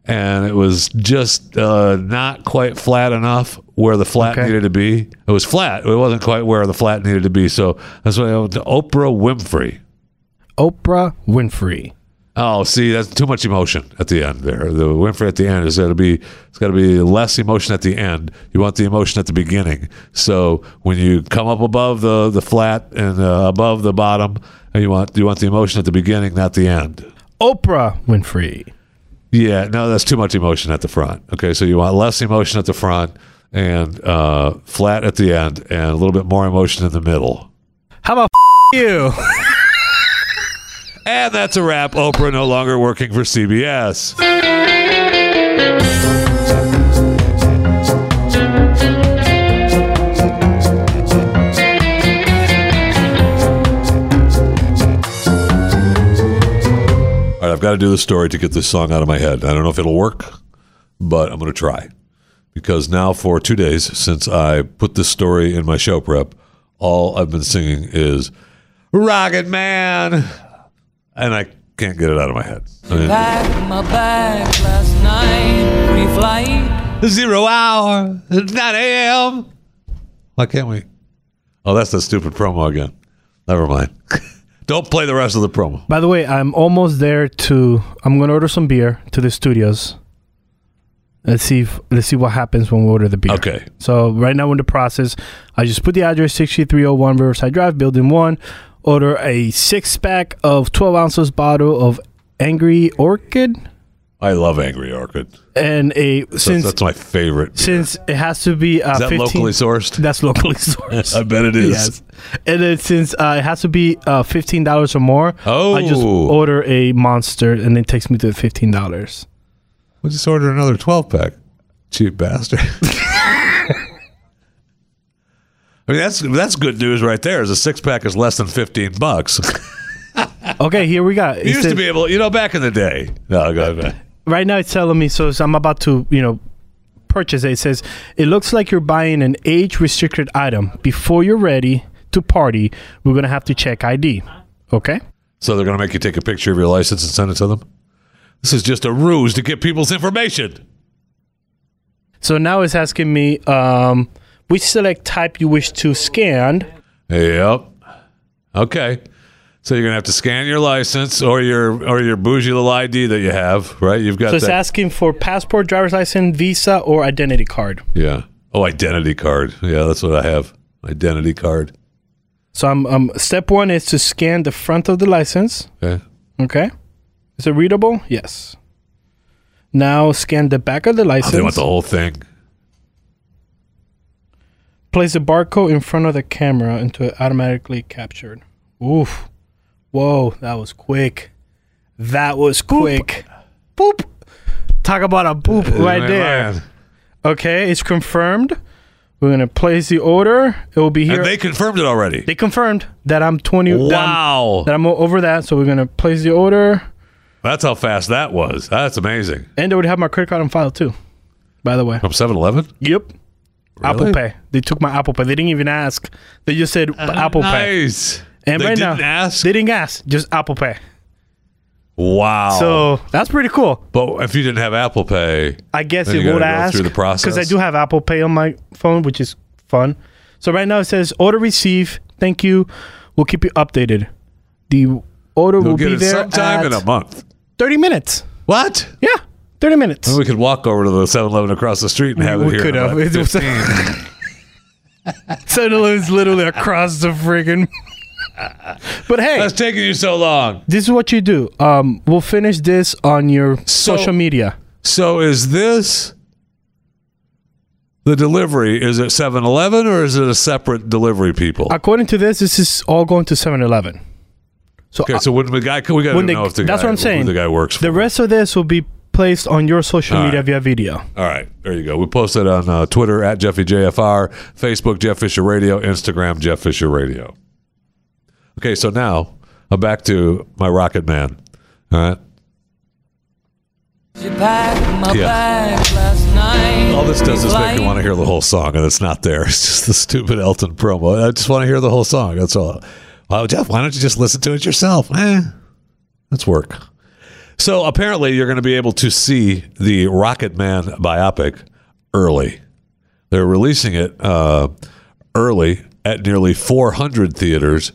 and it was just uh, not quite flat enough where the flat Okay. needed to be. It was flat. It wasn't quite where the flat needed to be. So that's why I went to Oprah Winfrey. Oprah Winfrey. Oh, see, that's too much emotion at the end there. The Winfrey at the end is got to be it's got to be less emotion at the end. You want the emotion at the beginning. So when you come up above the the flat and uh, above the bottom, and you want you want the emotion at the beginning, not the end. Oprah Winfrey. Yeah, no, that's too much emotion at the front. Okay, so you want less emotion at the front and uh, flat at the end, and a little bit more emotion in the middle. How about you? And that's a wrap. Oprah no longer working for CBS. I've got to do the story to get this song out of my head. I don't know if it'll work, but I'm going to try because now for two days since I put this story in my show prep, all I've been singing is "Rocket Man," and I can't get it out of my head. I mean, Packed my bag last night, pre-flight. Zero hour, 9 a.m. Why can't we? Oh, that's the stupid promo again. Never mind. Don't play the rest of the promo. By the way, I'm almost there to. I'm gonna order some beer to the studios. Let's see. If, let's see what happens when we order the beer. Okay. So right now in the process, I just put the address 6301 Riverside Drive, Building One. Order a six pack of 12 ounces bottle of Angry Orchard, I love Angry Orchard. and a That's, since that's my favorite. since it has to be uh, Is that 15 locally sourced? That's locally sourced. I bet it is. Yes. And then since uh, it has to be uh, fifteen dollars or more, oh, I just Oh. order a monster, and it takes me to fifteen dollars. We'll just order another 12 pack. Cheap bastard. I mean, that's that's good news right there. Is a six pack is less than 15 bucks. Okay, here we go. You used to be able, you know, back in the day. No, go ahead. Right now it's telling me so, I'm about to you know purchase it. It says it looks like you're buying an age restricted item. Before you're ready to party, we're gonna have to check ID. Okay. So they're going to make you take a picture of your license and send it to them? This is just a ruse to get people's information. So now it's asking me um, which select type you wish to scan. Yep. Okay. So you're gonna have to scan your license or your or your bougie little ID that you have, right? You've got So it's that. asking for passport, driver's license, visa, or identity card. yeah. Oh, identity card. Yeah, that's what I have. Identity card. So I'm um, step one is to scan the front of the license. Okay. Okay. Is it readable? Yes. Now scan the back of the Oh, license. they want the whole thing. Place the barcode in front of the camera until it automatically captured. Oof. Whoa, that was quick. That was quick. Boop. Talk about a boop right there. man. Okay, it's confirmed. We're gonna place the order. It will be here. And they confirmed it already. They confirmed that I'm 20. That I'm, wow. that I'm over that. So we're gonna place the order, That's how fast that was. That's amazing. and they would have my credit card on file too. By the way. From 7-Eleven? Yep. Apple Pay. They took my Apple Pay. They didn't even ask. They just said uh-huh. Apple Pay. Nice. And they right didn't now, ask. they didn't ask. Just Apple Pay. wow. So that's pretty cool. but if you didn't have Apple Pay, I guess Then it you would gotta go ask through the process? because I do have Apple Pay on my phone, which is fun. So right now it says order receive. Thank you. We'll keep you updated. The order you'll will get be it there sometime at in a month. thirty minutes. What? Yeah, thirty minutes. Then we could walk over to the 7-Eleven across the street and have it we here. could in have. about It 15. Settle is literally across the friggin'. But hey, That's taking you so long. this is what you do. Um, we'll finish this on your So- social media. So is this the delivery? Is it 7-Eleven or is it a separate delivery people? According to this, this is all going to 7-Eleven. So Okay, uh, so when the guy, we got to know if the that's guy, what I'm saying. the guy works for. the rest of this will be placed on your social All media right. via video. All right, there you go. We posted on uh, Twitter at Jeffy JFR, Facebook Jeff Fisher Radio, Instagram Jeff Fisher Radio. Okay, so now I'm back to my Rocket Man. All right. Yeah. bag last night. All this does is make me want to hear the whole song, and it's not there. It's just the stupid Elton promo. I just want to hear the whole song. That's all. Well, Jeff, why don't you just listen to it yourself? Eh, let's work. So apparently, you're going to be able to see the Rocket Man biopic early. They're releasing it uh, early at nearly 400 theaters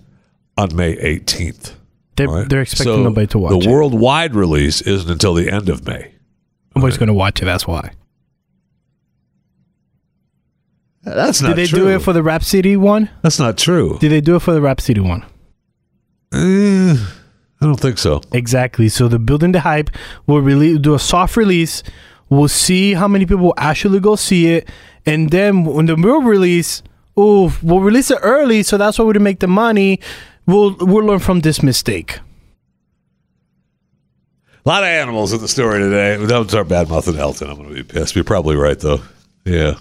on May 18th. They're, right? they're expecting So nobody to watch The it. worldwide release isn't until the end of May. Nobody's going to watch it. That's why. That's not Did they true. do it for the Rhapsody one? That's not true. Did they do it for the Rhapsody one? Eh, I don't think so. Exactly. So the building the hype will release, do a soft release. We'll see how many people actually go see it, and then when the real release, oh, we'll release it early, so that's why we to make the money. We'll we'll learn from this mistake. A lot of animals in the story today. Don't start bad mouthing Elton. I'm going to be pissed. You're probably right, though. Yeah.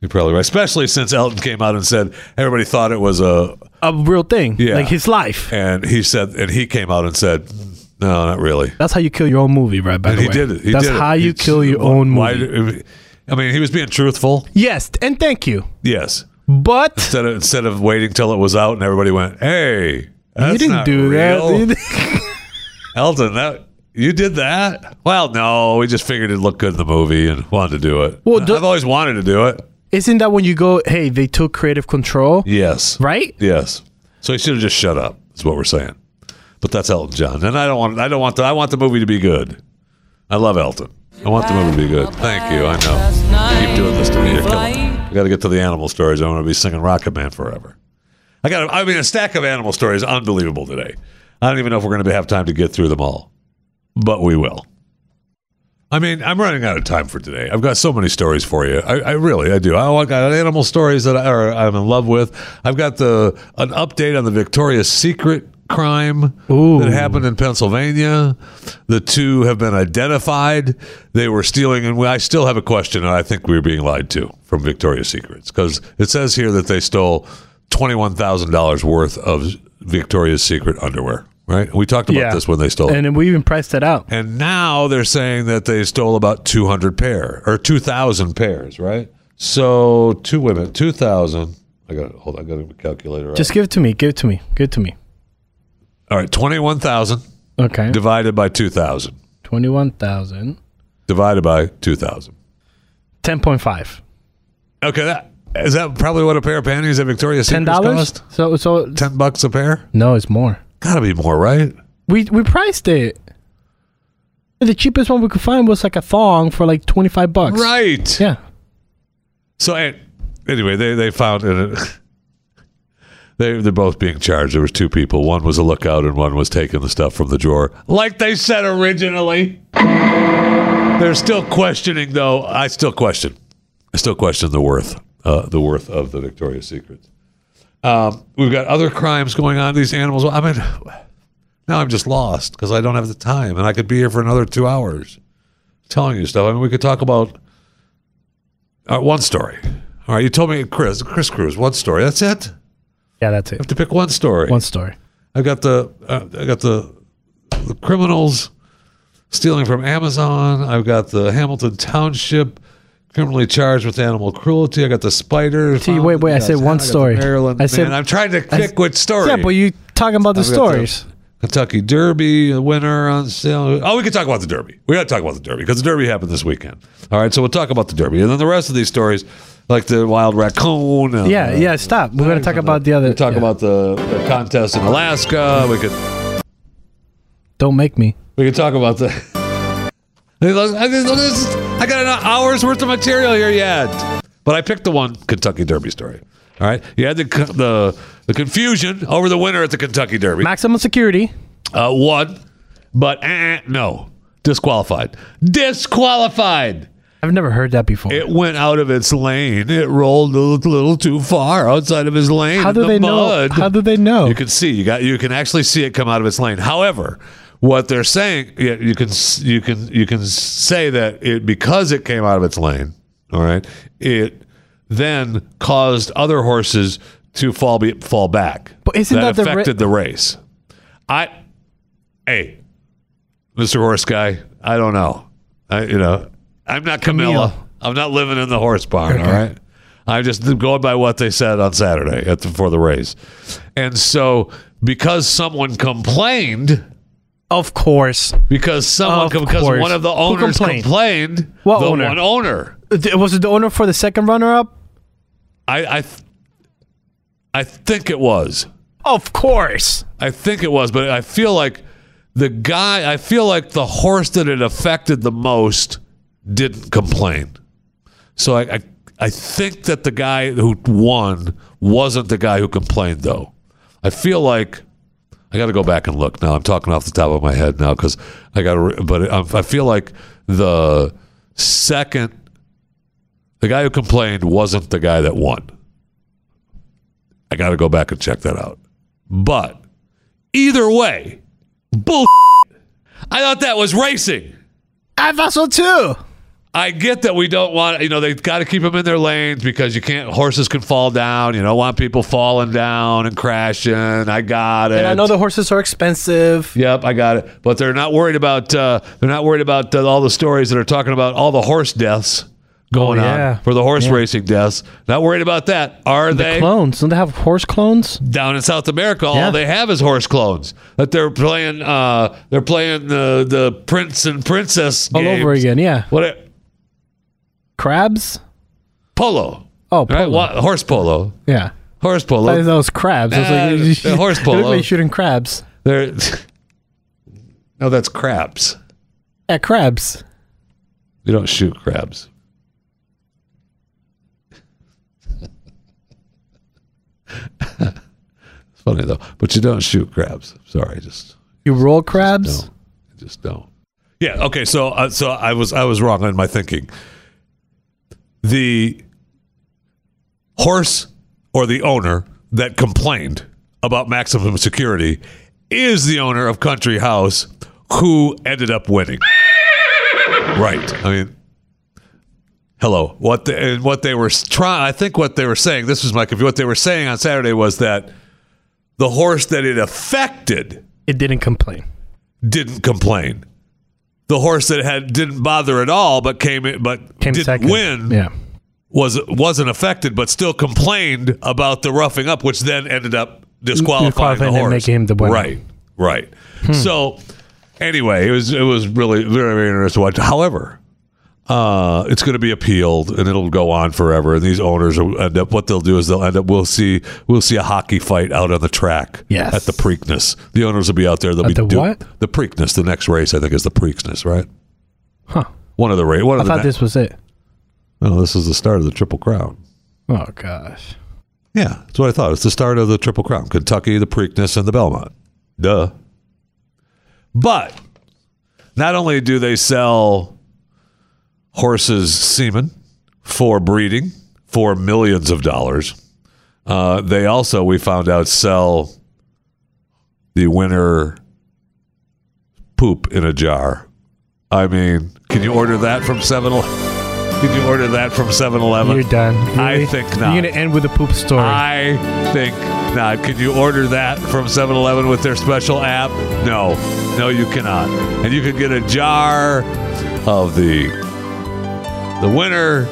You're probably right. Especially since Elton came out and said everybody thought it was a. A real thing, Yeah. like his life. And he said, and he came out and said, "Mm, No, not really. That's how you kill your own movie, right? By And the he way, did it. He that's did it. how you He- kill your own why- movie. I mean, he was being truthful. yes, and thank you. Yes. But Instead of instead of waiting till it was out and everybody went, "Hey, that's you didn't not do real. that. Elton, that you did that? Well, no, we just figured it looked good in the movie and wanted to do it. Well, do- I've always wanted to do it. Isn't that when you go, hey, they took creative control, Yes. right? Yes. So he should have just shut up. Is what we're saying. But that's Elton John, and I don't want. I don't want the. I want the movie to be good. I love Elton. I want the movie to be good. Thank you. I know. You keep doing this to me. I got to get to the animal stories. I want to be singing Rocket Man forever. I got. I mean, a stack of animal stories. Unbelievable today. I don't even know if we're going to have time to get through them all, but we will. I mean, I'm running out of time for today. I've got so many stories for you. I, I really, I do. I got animal stories that I, I'm in love with. I've got the an update on the Victoria's Secret crime Ooh. that happened in Pennsylvania. The two have been identified. They were stealing, and I still have a question. And I think we were being lied to from Victoria's Secrets because it says here that they stole twenty-one thousand dollars worth of Victoria's Secret underwear. Right? We talked about Yeah. this when they stole. it. And then we even priced it out. And now they're saying that they stole about 200 pair or 2,000 pairs, right? So two women, 2,000. I got hold. on, I got a calculator. out. Just give it to me. Give it to me. Give it to me. All right. 21,000 Okay. divided by 2,000 Twenty-one thousand. divided by 2,000. Ten point five. Okay, that is that probably what a pair of panties at Victoria's Secret cost? So so Ten bucks a pair? no, it's more. Got to be more, right? We we priced it. The cheapest one we could find was like a thong for like twenty five bucks. Right. Yeah. So an- anyway, they they found it. They they're both being charged. There was two people. One was a lookout, and one was taking the stuff from the drawer, like they said originally. They're still questioning, though. I still question. I still question the worth, uh, the worth of the Victoria's Secret. Um, we've got other crimes going on. These animals. I mean, now I'm just lost because I don't have the time, and I could be here for another two hours telling you stuff. I mean, we could talk about uh, one story. All right, you told me Chris, Chris Cruz, one story. That's it. Yeah, that's it. I have to pick one story. One story. I got the uh, I got the the criminals stealing from Amazon. I've got the Hamilton Township criminally charged with animal cruelty. I got the spider. Found wait, wait, I said one story. Maryland. I said- Man, I'm trying to pick s- which story. Yeah, but you talking about the I've stories. Kentucky Derby, a winner on sale. Oh, we could talk about the Derby. We got to talk about the Derby because the Derby happened this weekend. All right, so we'll talk about the Derby, and then the rest of these stories, like the wild raccoon. and, Yeah, uh, yeah. Stop. We're gonna talk about the other. We talk yeah. about the, the contest in Alaska. We could Don't make me. we could talk about the. I I got an hour's worth of material here yet, but I picked the one Kentucky Derby story. All right, you had the the the confusion over the winner at the Kentucky Derby. Maximum security. Uh, one, but eh, no, disqualified. Disqualified. I've never heard that before. It went out of its lane. It rolled a little, too far outside of his lane. How do the they mud. know? How do they know? You can see. You got. You can actually see it come out of its lane. However, what they're saying, yeah, you can you can you can say that it because it came out of its lane. All right, it then caused other horses to fall be, fall back. But isn't that the ra- affected the race? I, hey, Mr. Horse Guy, I don't know. I, you know, I'm not Camilla. Camille. I'm not living in the horse barn. All Okay. right. I'm just going by what they said on Saturday at the, before the race. And so, because someone complained, of course. because someone, Of because course. one of the Who owners complained? complained, What the owner? one owner, Was it the owner for the second runner-up? I, I, th- I think it was. Of course. I think it was, but I feel like the guy, I feel like the horse that it affected the most didn't complain. So I, I, I think that the guy who won wasn't the guy who complained, though. I feel like I got to go back and look now. I'm talking off the top of my head now because I got to, but I, feel like the second, the guy who complained wasn't the guy that won. I got to go back and check that out. But either way, bull. I thought that was racing. I thought so too. I get that we don't want, you know, they've got to keep them in their lanes because you can't, horses can fall down. You don't want people falling down and crashing. I got it. And I know the horses are expensive. Yep, I got it. But they're not worried about, uh, they're not worried about uh, all the stories that are talking about all the horse deaths going Oh, yeah. on for the horse Yeah. racing deaths. Not worried about that. Are The they? clones. Don't they have horse clones? down in South America, Yeah. all they have is horse clones. That they're playing, uh, they're playing the the prince and princess All games. over again, yeah. What Crabs? polo? Oh, Right? polo. What, horse polo. Yeah. Horse polo. those crabs. Uh, like, horse polo. like shooting crabs. They're no, that's crabs. Yeah, crabs. You don't shoot crabs. it's funny though, but you don't shoot crabs. Sorry, just You roll crabs? don't. Just don't. Yeah. Okay. So, uh, so I was I was wrong in my thinking. The horse or the owner that complained about maximum security is the owner of Country House, who ended up winning. Right. I mean, hello. What the, and what they were trying, I think what they were saying. This was my confusion. What they were saying on Saturday was that the horse that it affected It didn't complain. didn't complain. The horse that had didn't bother at all, but came in, but Came didn't second. win, Yeah. was wasn't affected, but still complained about the roughing up, which then ended up disqualifying the Disqualifying horse, making him the winner. Right, right. Hmm. So anyway, it was it was really very very interesting to watch. However, uh, it's going to be appealed and it'll go on forever. And these owners will end up what they'll do is they'll end up we'll see we'll see a hockey fight out on the track. Yes. at the Preakness. The owners will be out there. They'll At be the do- what? The Preakness. The next race I think is the Preakness, right? Huh. One of the race. One I of the thought ne- this was it. No, this is the start of the Triple Crown. Oh, gosh. Yeah, that's what I thought. It's the start of the Triple Crown. Kentucky, the Preakness, and the Belmont. Duh. But not only do they sell horses semen for breeding for millions of dollars, uh, they also, we found out, sell the winter poop in a jar. I mean, can you order that from 7 Can you order that from 7 Eleven? You're done. I think think You're going to end with a poop story. I think not. Can you order that from 7 Eleven with their special app? No. No, you cannot. And you can get a jar of the the winter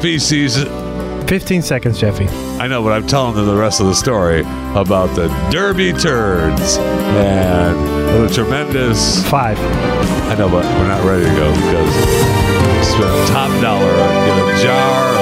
feces. 15 seconds, Jeffy. I know, but I'm telling them the rest of the story about the Derby turds and the tremendous. Five. I know, but we're not ready to go because we spent top dollar on get a jar